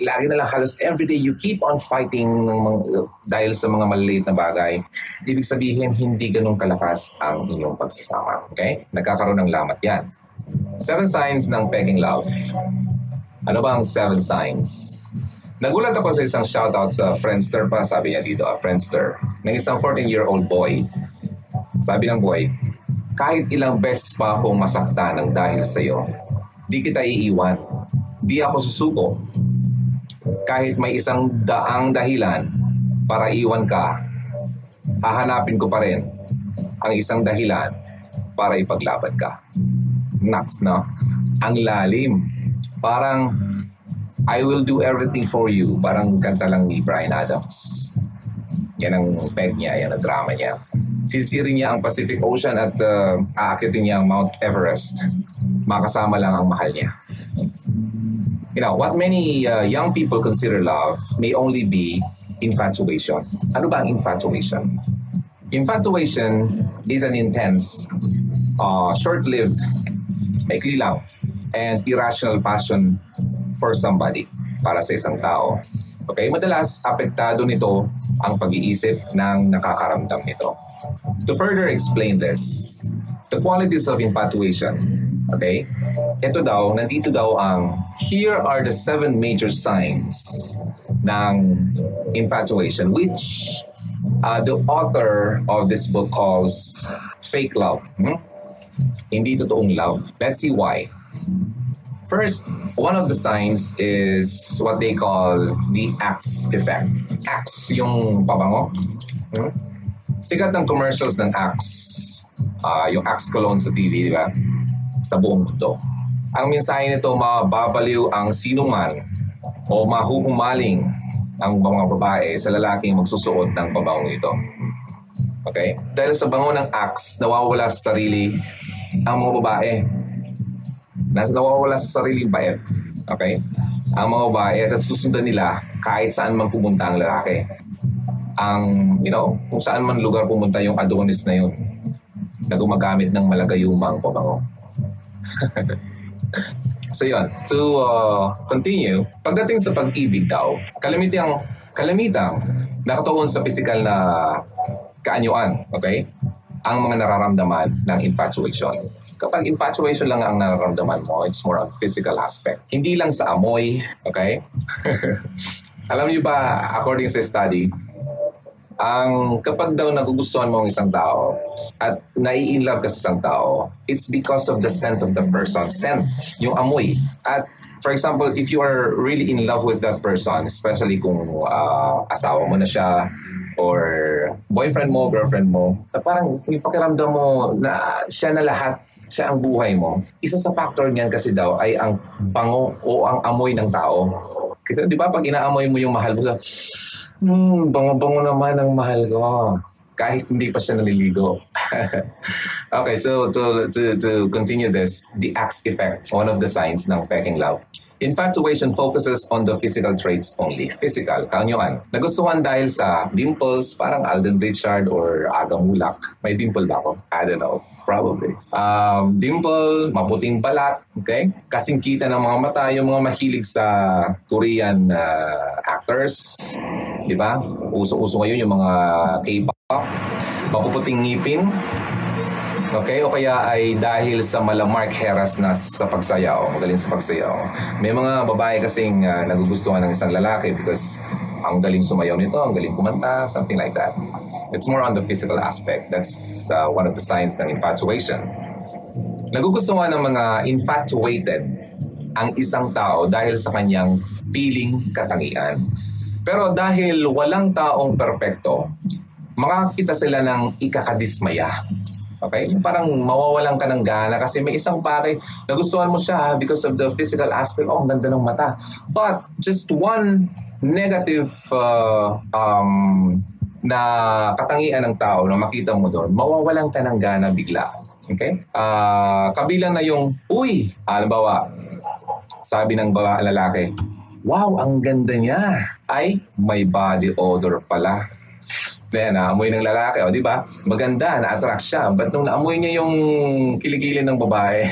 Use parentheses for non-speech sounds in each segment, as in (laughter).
lagi na lang halos everyday you keep on fighting ng mga, dahil sa mga maliliit na bagay, ibig sabihin hindi ganun kalakas ang inyong pagsasama. Okay? Nagkakaroon ng lamat yan. Seven signs ng pegging love. Ano ba ang seven signs? Nagulat ako sa isang shoutout sa Friendster pa, sabi niya dito, ah, Friendster, ng isang 14-year-old boy. Sabi ng boy, kahit ilang beses pa akong masakta ng dahil sa iyo, di kita iiwan. Di ako susuko. Kahit may isang daang dahilan para iwan ka, hahanapin ko pa rin ang isang dahilan para ipaglaban ka. Nuts, no? Ang lalim. Parang I will do everything for you. Parang kanta lang ni Brian Adams. Yan ang peg niya, yan ang drama niya. Sisirin niya ang Pacific Ocean at uh, aakitin niya ang Mount Everest. Makasama lang ang mahal niya. You know, what many uh, young people consider love may only be infatuation. Ano ba ang infatuation? Infatuation is an intense, uh, short-lived, maikli lang, and irrational passion for somebody, para sa isang tao. Okay, madalas apektado nito ang pag-iisip ng nakakaramdam nito. To further explain this, the qualities of infatuation, okay? Ito daw, nandito daw ang here are the seven major signs ng infatuation which uh, the author of this book calls fake love. Hmm? Hindi totoong love. Let's see why. First, one of the signs is what they call the Axe effect. Axe, yung pabango. Hmm? Sikat ng commercials ng Axe. Uh, yung Axe cologne sa TV, di ba? Sa buong mundo. Ang mensahe nito, mababaliw ang sinuman o mahuhumaling ang mga babae sa lalaking magsusuot ng pabango ito. Okay? Dahil sa bango ng Axe, nawawala sa sarili ang mga babae nasa nawawala sa sariling bayad. Okay? Ang mga babae at susundan nila kahit saan man pumunta ang lalaki. Ang, you know, kung saan man lugar pumunta yung Adonis na yun na gumagamit ng malagayumang pabango. (laughs) so yun, to uh, continue, pagdating sa pag-ibig daw, kalamitang, kalamitang nakatuon sa physical na kaanyuan, okay? Ang mga nararamdaman ng infatuation kapag infatuation lang ang nararamdaman mo, it's more on physical aspect. Hindi lang sa amoy, okay? (laughs) Alam niyo ba, according sa study, ang kapag daw nagugustuhan mo ang isang tao at nai-inlove ka sa isang tao, it's because of the scent of the person. Scent, yung amoy. At for example, if you are really in love with that person, especially kung uh, asawa mo na siya, or boyfriend mo, girlfriend mo, na parang yung pakiramdam mo na siya na lahat sa ang buhay mo, isa sa factor niyan kasi daw ay ang bango o ang amoy ng tao. Kasi di ba pag inaamoy mo yung mahal mo, hmm, bango-bango naman ang mahal ko. Kahit hindi pa siya naliligo. (laughs) okay, so to, to, to continue this, the axe effect, one of the signs ng peking love. Infatuation focuses on the physical traits only. Physical, kanyuan. Nagustuhan dahil sa dimples, parang Alden Richard or Aga Mulak. May dimple ba ako? I don't know. Probably. Um, dimple, maputing balat, okay? Kasing kita ng mga mata, yung mga mahilig sa Korean uh, actors, di ba? Uso-uso ngayon yung mga K-pop. Mapuputing ngipin, Okay? O kaya ay dahil sa malamark heras na sa pagsayaw, magaling sa pagsayaw. May mga babae kasing uh, nagugustuhan ng isang lalaki because ang galing sumayaw nito, ang galing kumanta, something like that. It's more on the physical aspect. That's uh, one of the signs ng infatuation. Nagugustuhan ng mga infatuated ang isang tao dahil sa kanyang piling katangian. Pero dahil walang taong perpekto, makakita sila ng ikakadismaya Okay? Parang mawawalan ka ng gana kasi may isang pare, nagustuhan mo siya because of the physical aspect. Oh, ang ganda ng mata. But just one negative uh, um, na katangian ng tao na makita mo doon, mawawalan ka ng gana bigla. Okay? Uh, kabilang na yung, uy, halimbawa, sabi ng babae lalaki, wow, ang ganda niya. Ay, may body odor pala. Then, naamoy ng lalaki, o di ba? Maganda, na-attract siya. But nung naamoy niya yung kilikili ng babae,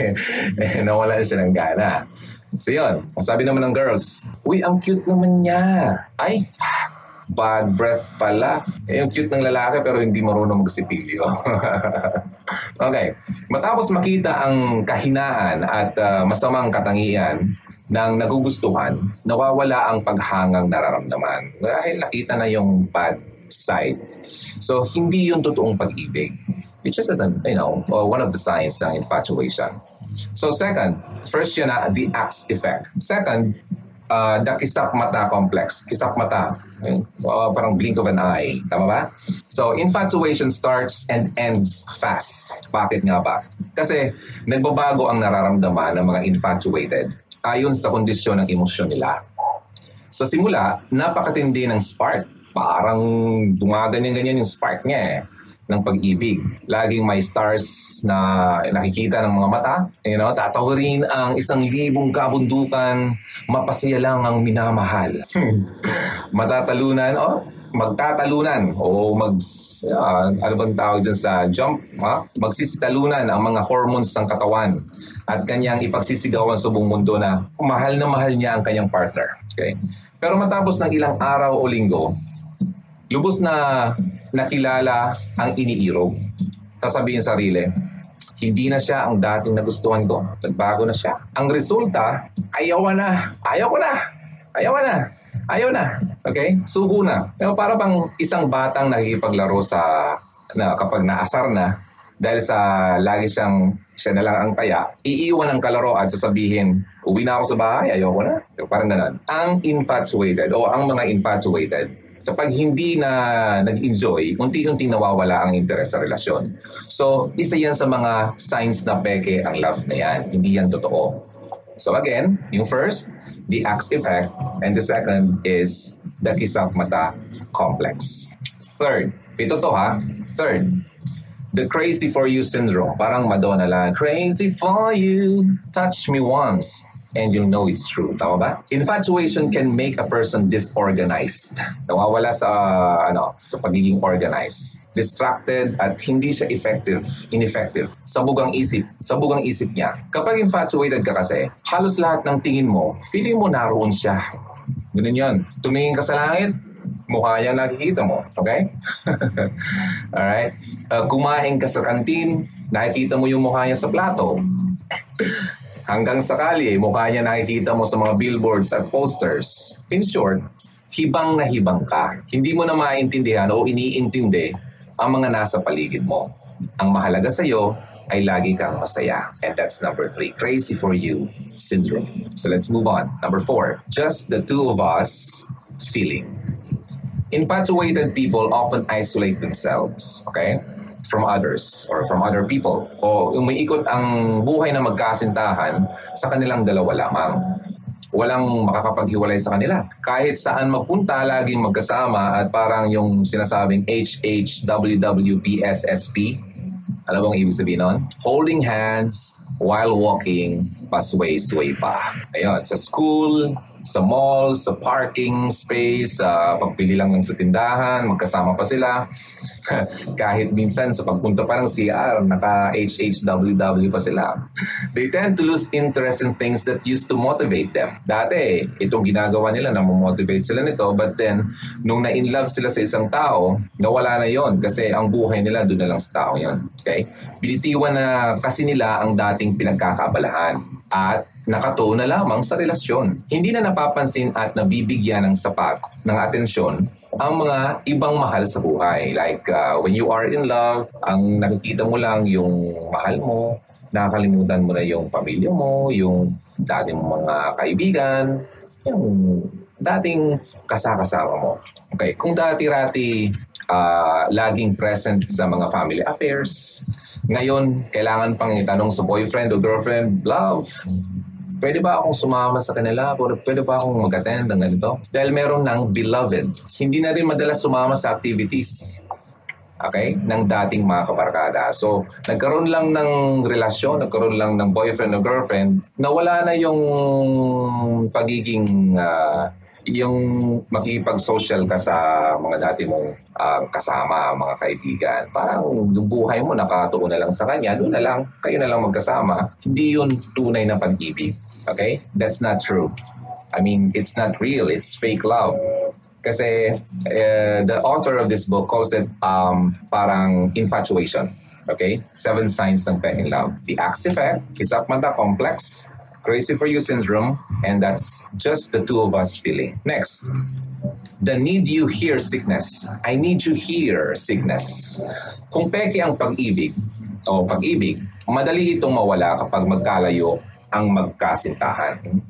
(laughs) eh, nawala siya ng gana. So yun, sabi naman ng girls, Uy, ang cute naman niya. Ay, bad breath pala. Eh, yung cute ng lalaki pero hindi marunong magsipilyo. (laughs) okay. Matapos makita ang kahinaan at uh, masamang katangian ng nagugustuhan, nawawala ang paghangang nararamdaman dahil nakita na yung bad side. So, hindi yung totoong pag-ibig. It's just, a, you know, uh, one of the signs ng infatuation. So second, first yun na, the axe effect. Second, uh, the kisap mata complex. Kisap mata. Uh, parang blink of an eye. Tama ba? So, infatuation starts and ends fast. Bakit nga ba? Kasi nagbabago ang nararamdaman ng mga infatuated ayon sa kondisyon ng emosyon nila. Sa simula, napakatindi ng spark. Parang dumaganyan-ganyan yung spark niya eh ng pag-ibig. Laging may stars na nakikita ng mga mata. You know, tatawarin ang isang libong kabundukan, mapasaya lang ang minamahal. Matatalunan, oh, magtatalunan o mag uh, ano bang tawag dyan sa jump, ha? magsisitalunan ang mga hormones ng katawan at kanyang ipagsisigawan sa buong mundo na mahal na mahal niya ang kanyang partner. Okay? Pero matapos ng ilang araw o linggo, lubos na nakilala ang iniirog. Sasabihin sarili, hindi na siya ang dating nagustuhan ko. Nagbago na siya. Ang resulta, ayaw na. Ayaw ko na. Ayaw na. Ayaw na. Okay? Sugo na. Pero para bang isang batang nakikipaglaro sa na kapag naasar na dahil sa lagi siyang siya na lang ang taya, iiwan ang kalaro at sasabihin, uwi na ako sa bahay, ayoko na. Parang ganun. Ang infatuated o ang mga infatuated, kapag hindi na nag-enjoy, unti-unti nawawala ang interes sa relasyon. So, isa yan sa mga signs na peke ang love na yan. Hindi yan totoo. So again, yung first, the axe effect, and the second is the kisap mata complex. Third, ito to ha, third, the crazy for you syndrome. Parang Madonna lang, crazy for you, touch me once, and you'll know it's true. Tama ba? Infatuation can make a person disorganized. Nawawala sa, ano, sa pagiging organized. Distracted at hindi siya effective, ineffective. Sabog ang isip. Sabog ang isip niya. Kapag infatuated ka kasi, halos lahat ng tingin mo, feeling mo naroon siya. Ganun yun. Tumingin ka sa langit, mukha niya nakikita mo. Okay? (laughs) Alright? Uh, kumain ka sa kantin, nakikita mo yung mukha niya sa plato. Hanggang sakali, mukha niya nakikita mo sa mga billboards at posters. In short, hibang na hibang ka. Hindi mo na maintindihan o iniintindi ang mga nasa paligid mo. Ang mahalaga sa iyo ay lagi kang masaya. And that's number three, crazy for you syndrome. So let's move on. Number four, just the two of us feeling. Infatuated people often isolate themselves, okay? From others or from other people. O umiikot ang buhay na magkasintahan sa kanilang dalawa lamang. Walang makakapaghiwalay sa kanila. Kahit saan magpunta, laging magkasama at parang yung sinasabing HHWWPSSP. Alam mo ang ibig sabihin nun? Holding hands while walking, pasway-sway pa. Ayun, sa school, sa mall, sa parking space, sa pagpili lang ng sa tindahan, magkasama pa sila. (laughs) kahit minsan sa pagpunta pa ng CR, naka-HHWW pa sila. They tend to lose interest in things that used to motivate them. Dati, itong ginagawa nila na motivate sila nito, but then, nung na-in love sila sa isang tao, nawala na yon kasi ang buhay nila doon na lang sa tao yon. Okay? Binitiwan na kasi nila ang dating pinagkakabalahan at nakatuo na lamang sa relasyon. Hindi na napapansin at nabibigyan ng sapat ng atensyon ang mga ibang mahal sa buhay. Like uh, when you are in love, ang nakikita mo lang yung mahal mo, nakakalimutan mo na yung pamilya mo, yung dating mga kaibigan, yung dating kasakasama mo. Okay, kung dati-rati uh, laging present sa mga family affairs, ngayon, kailangan pang itanong sa boyfriend o girlfriend, love, pwede ba akong sumama sa kanila? Pwede ba akong mag-attend ng ganito? Dahil meron ng beloved. Hindi na rin madalas sumama sa activities okay, ng dating mga kabarkada. So, nagkaroon lang ng relasyon, nagkaroon lang ng boyfriend o girlfriend, nawala na yung pagiging uh, yung makipag-social ka sa mga dati mong uh, kasama, mga kaibigan. Parang yung buhay mo nakatuon na lang sa kanya, doon na lang, kayo na lang magkasama. Hindi yun tunay na pag-ibig. Okay? That's not true. I mean, it's not real. It's fake love. Kasi uh, the author of this book calls it um, parang infatuation. Okay? Seven signs ng peking love. The axe effect, kisap-mata complex, crazy for you syndrome, and that's just the two of us feeling. Next, the need you hear sickness. I need you hear sickness. Kung peke ang pag-ibig o pag-ibig, madali itong mawala kapag magkalayo ang magkasintahan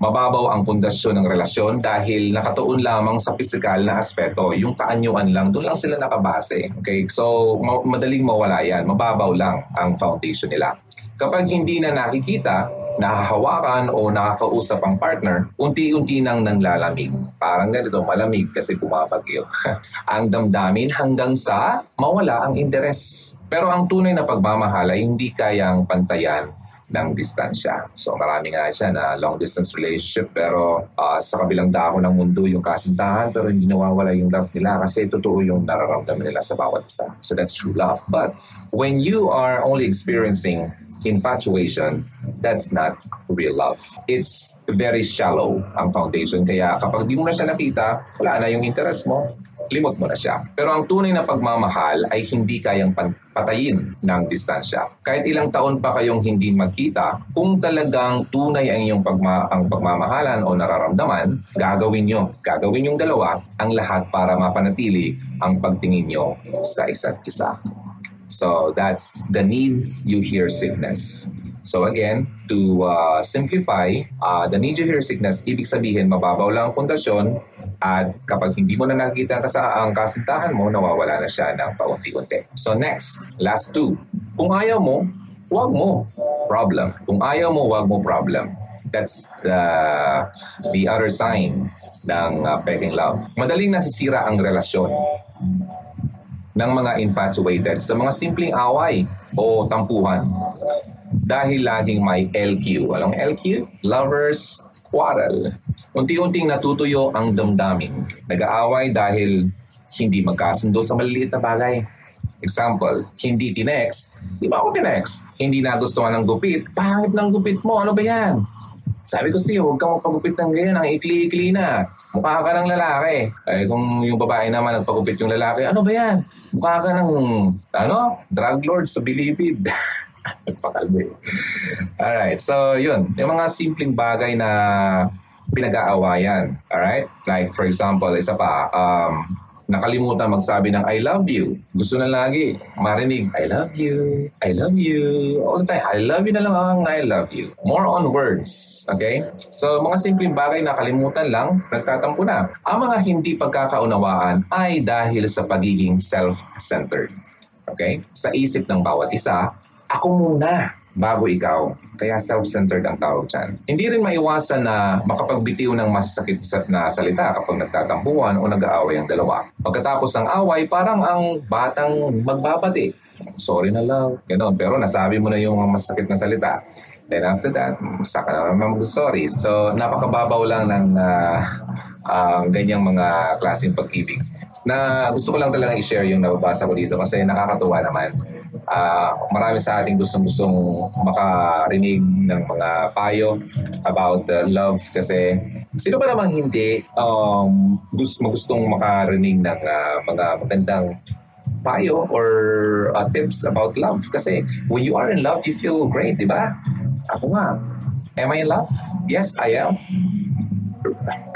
mababaw ang pundasyon ng relasyon dahil nakatuon lamang sa pisikal na aspeto. Yung kaanyuan lang, doon lang sila nakabase. Okay? So, ma- madaling mawala yan. Mababaw lang ang foundation nila. Kapag hindi na nakikita, nahahawakan o nakakausap ang partner, unti-unti nang nanglalamig. Parang ganito, malamig kasi bumabagyo. (laughs) ang damdamin hanggang sa mawala ang interes. Pero ang tunay na pagmamahal ay hindi kayang pantayan ng distansya. So marami nga siya na long distance relationship pero uh, sa kabilang dako ng mundo yung kasintahan pero hindi nawawala yung love nila kasi totoo yung nararamdaman nila sa bawat isa. So that's true love. But when you are only experiencing infatuation, that's not real love. It's very shallow ang foundation. Kaya kapag di mo na siya nakita, wala na yung interest mo, limot mo na siya. Pero ang tunay na pagmamahal ay hindi kayang patayin ng distansya. Kahit ilang taon pa kayong hindi magkita, kung talagang tunay ang iyong pagma ang pagmamahalan o nararamdaman, gagawin nyo, gagawin yung dalawa ang lahat para mapanatili ang pagtingin nyo sa isa't isa. So that's the need you hear sickness. So again, to uh, simplify, uh, the need you hear sickness, ibig sabihin mababaw lang ang pundasyon at kapag hindi mo na nakikita ang kasintahan mo, nawawala na siya ng paunti-unti. So next, last two. Kung ayaw mo, huwag mo. Problem. Kung ayaw mo, huwag mo problem. That's the, the other sign ng uh, pegging love. Madaling nasisira ang relasyon ng mga infatuated sa mga simpleng away o tampuhan dahil laging may LQ. Alam LQ? Lovers Quarrel. Unti-unting natutuyo ang damdamin. Nag-aaway dahil hindi magkasundo sa maliliit na bagay. Example, hindi tinext. Di ba ako tinext? Hindi nagustuhan ng gupit. Pangit ng gupit mo. Ano ba yan? Sabi ko sa'yo, huwag kang magpagupit ng ganyan. Ang ikli-ikli na. Mukha ka ng lalaki. Eh, kung yung babae naman nagpagupit yung lalaki, ano ba yan? Mukha ka ng, ano, drug lord sa bilibid. (laughs) Nagpakalbi. Alright, so yun. Yung mga simpleng bagay na pinag-aawayan. Alright? Like for example, isa pa, um, nakalimutan magsabi ng I love you. Gusto na lagi marinig, I love you, I love you. All the time, I love you na lang ang I love you. More on words. Okay? So, mga simpleng bagay na kalimutan lang, nagtatampo na. Ang mga hindi pagkakaunawaan ay dahil sa pagiging self-centered. Okay? Sa isip ng bawat isa, ako muna bago ikaw. Kaya self-centered ang tawag dyan. Hindi rin maiwasan na makapagbitiw ng masakit na salita kapag nagtatampuan o nag-aaway ang dalawa. Pagkatapos ng away, parang ang batang magbabati. Sorry na lang. Ganon. Pero nasabi mo na yung masakit na salita. Then after that, saka na naman mag-sorry. So, napakababaw lang ng uh, uh, ganyang mga klaseng pag-ibig. Na gusto ko lang talaga i-share yung nababasa ko dito kasi nakakatuwa naman uh, marami sa ating gustong-gustong makarinig ng mga payo about uh, love kasi sino ba namang hindi um, gusto, gustong makarinig ng uh, mga magandang payo or uh, tips about love? Kasi when you are in love you feel great di ba? Ako nga am I in love? Yes I am.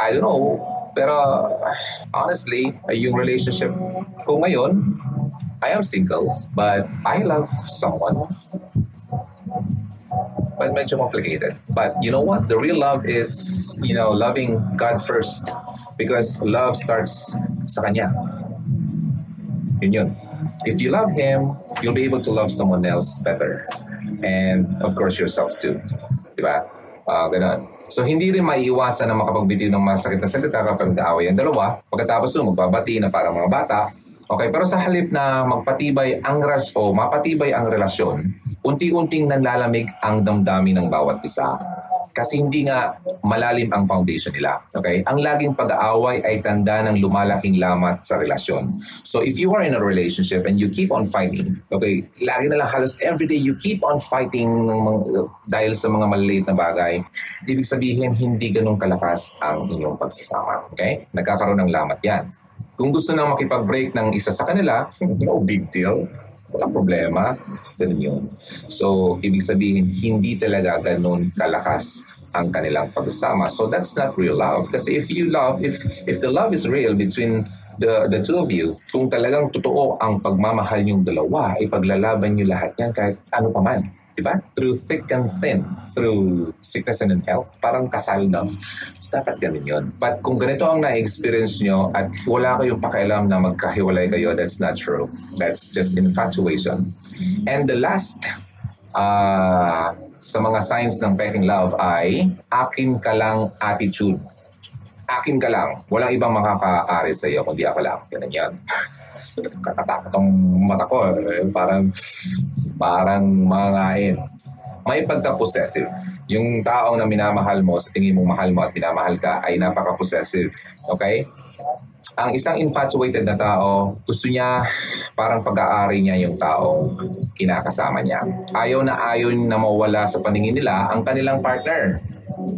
I don't know pero honestly yung relationship ko ngayon I am single, but I love someone. But medyo complicated. But you know what? The real love is, you know, loving God first. Because love starts sa Kanya. Yun yun. If you love Him, you'll be able to love someone else better. And of course, yourself too. Diba? Uh, ganun. So, hindi rin maiiwasan na makapagbitiw ng masakit na salita kapag nag-aaway ang dalawa. Pagkatapos nun, magbabati na parang mga bata, Okay, pero sa halip na magpatibay ang ras o mapatibay ang relasyon, unti-unting nanlalamig ang damdamin ng bawat isa. Kasi hindi nga malalim ang foundation nila. Okay? Ang laging pag-aaway ay tanda ng lumalaking lamat sa relasyon. So if you are in a relationship and you keep on fighting, okay, lagi na lang halos everyday you keep on fighting ng mga, dahil sa mga maliliit na bagay, ibig sabihin hindi ganun kalakas ang inyong pagsasama. Okay? Nagkakaroon ng lamat yan. Kung gusto nang makipag-break ng isa sa kanila, no big deal walang problema. Ganun yun. So, ibig sabihin, hindi talaga ganun kalakas ang kanilang pagsasama. So that's not real love. Kasi if you love, if if the love is real between the the two of you, kung talagang totoo ang pagmamahal niyong dalawa, ipaglalaban niyo lahat yan kahit ano pa man. Diba? Through thick and thin, through sickness and health, parang kasal na. So, dapat ganun yun. But kung ganito ang na-experience nyo at wala kayong pakialam na magkahiwalay kayo, that's not true. That's just infatuation. And the last uh, sa mga signs ng peking love ay akin ka lang attitude. Akin ka lang. Walang ibang makakaari sa iyo kundi ako lang. Ganun yan. (laughs) Katatakot ang mata ko. Eh. Parang parang mangain. May pagka-possessive. Yung tao na minamahal mo, sa tingin mo mahal mo at minamahal ka, ay napaka-possessive. Okay? Ang isang infatuated na tao, gusto niya parang pag-aari niya yung tao kinakasama niya. Ayaw na ayaw na mawala sa paningin nila ang kanilang partner.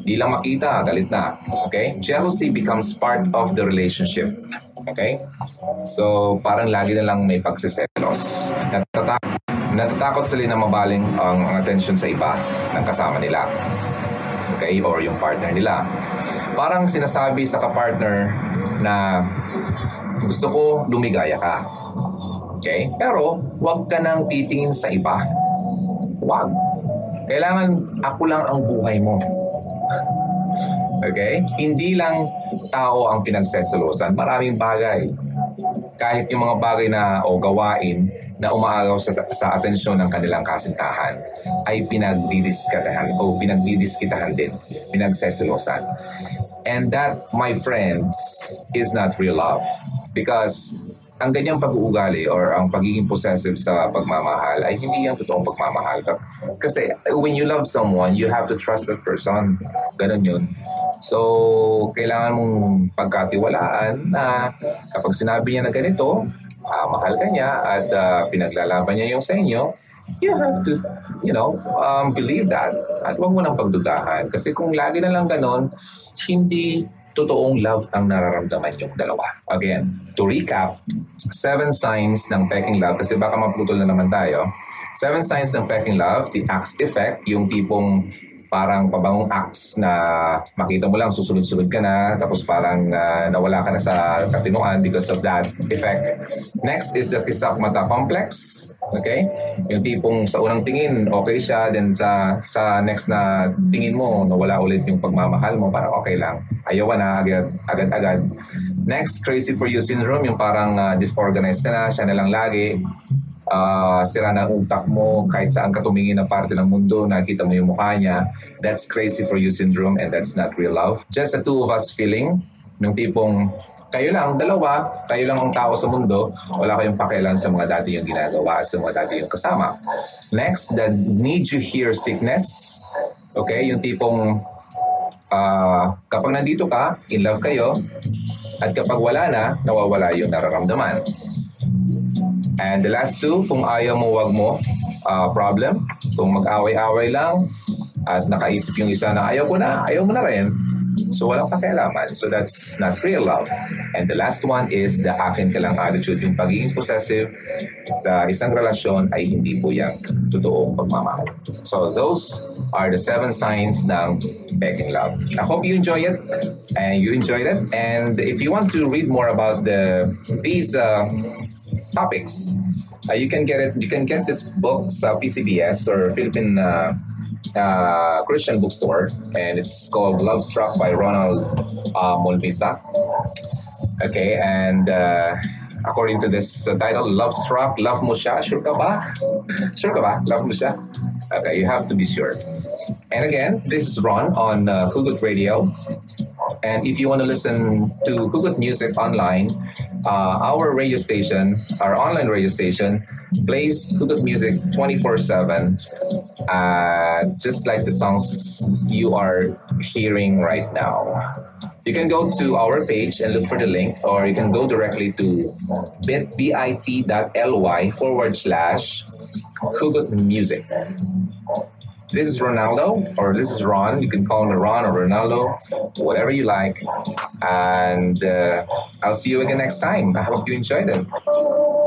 Di lang makita, galit na. Okay? Jealousy becomes part of the relationship. Okay? So, parang lagi na lang may pagsiselos. Natatakot Natatakot sila na mabaling ang, attention sa iba ng kasama nila. Okay? Or yung partner nila. Parang sinasabi sa kapartner na gusto ko lumigaya ka. Okay? Pero, huwag ka nang titingin sa iba. Huwag. Kailangan ako lang ang buhay mo. Okay? Hindi lang tao ang pinagseselosan. Maraming bagay kahit yung mga bagay na o gawain na umaagaw sa, sa atensyon ng kanilang kasintahan ay pinagdidiskitahan o pinagdidiskitahan din, pinagseselosan. And that, my friends, is not real love. Because ang ganyang pag-uugali or ang pagiging possessive sa pagmamahal ay hindi yung totoong pagmamahal. Kasi when you love someone, you have to trust that person. Ganon yun. So, kailangan mong pagkatiwalaan na kapag sinabi niya na ganito, uh, mahal ka niya at uh, pinaglalaban niya yung sa inyo, you have to, you know, um, believe that. At huwag mo nang pagdudahan. Kasi kung lagi na lang ganon, hindi totoong love ang nararamdaman yung dalawa. Again, to recap, seven signs ng peking love, kasi baka maputol na naman tayo. Seven signs ng peking love, the axe effect, yung tipong parang pabangong acts na makita mo lang susunod-sunod ka na tapos parang uh, nawala ka na sa katinuan because of that effect. Next is the Tisak Mata Complex. Okay? Yung tipong sa unang tingin, okay siya. Then sa sa next na tingin mo, nawala ulit yung pagmamahal mo, parang okay lang. Ayaw na agad, agad-agad. Next, crazy for you syndrome, yung parang uh, disorganized ka na, siya na lang lagi uh, sira ng utak mo, kahit saan ka tumingin ng parte ng mundo, nakita mo yung mukha niya, that's crazy for you syndrome and that's not real love. Just the two of us feeling, yung tipong kayo lang, dalawa, kayo lang ang tao sa mundo, wala kayong pakialam sa mga dati yung ginagawa, sa mga dati yung kasama. Next, the need you hear sickness. Okay, yung tipong uh, kapag nandito ka, in love kayo, at kapag wala na, nawawala yung nararamdaman. And the last two, kung ayaw mo, wag mo, uh, problem. Kung mag-away-away lang at nakaisip yung isa na ayaw ko na, ayaw mo na rin, So walang pakialaman. So that's not real love. And the last one is the akin ka lang attitude. Yung pagiging possessive sa isang relasyon ay hindi po yan totoong pagmamahal. So those are the seven signs ng begging love. I hope you enjoy it and you enjoyed it. And if you want to read more about the these uh, topics, uh, you can get it. You can get this book sa PCBS or Philippine uh, uh, Christian bookstore, and it's called Love Struck by Ronald uh, Molbisa. Okay, and uh, according to this uh, title, Love Struck, Love Mo Siya, sure ka ba? sure ka ba? Love Mo Siya? Okay, you have to be sure. And again, this is Ron on uh, Hugot Radio. And if you want to listen to Hugot music online, uh, our radio station, our online radio station, plays good music 24 7, uh, just like the songs you are hearing right now. You can go to our page and look for the link, or you can go directly to bit, bit.ly forward slash Hugot Music. This is Ronaldo, or this is Ron. You can call me Ron or Ronaldo, whatever you like. And uh, I'll see you again next time. I hope you enjoyed it.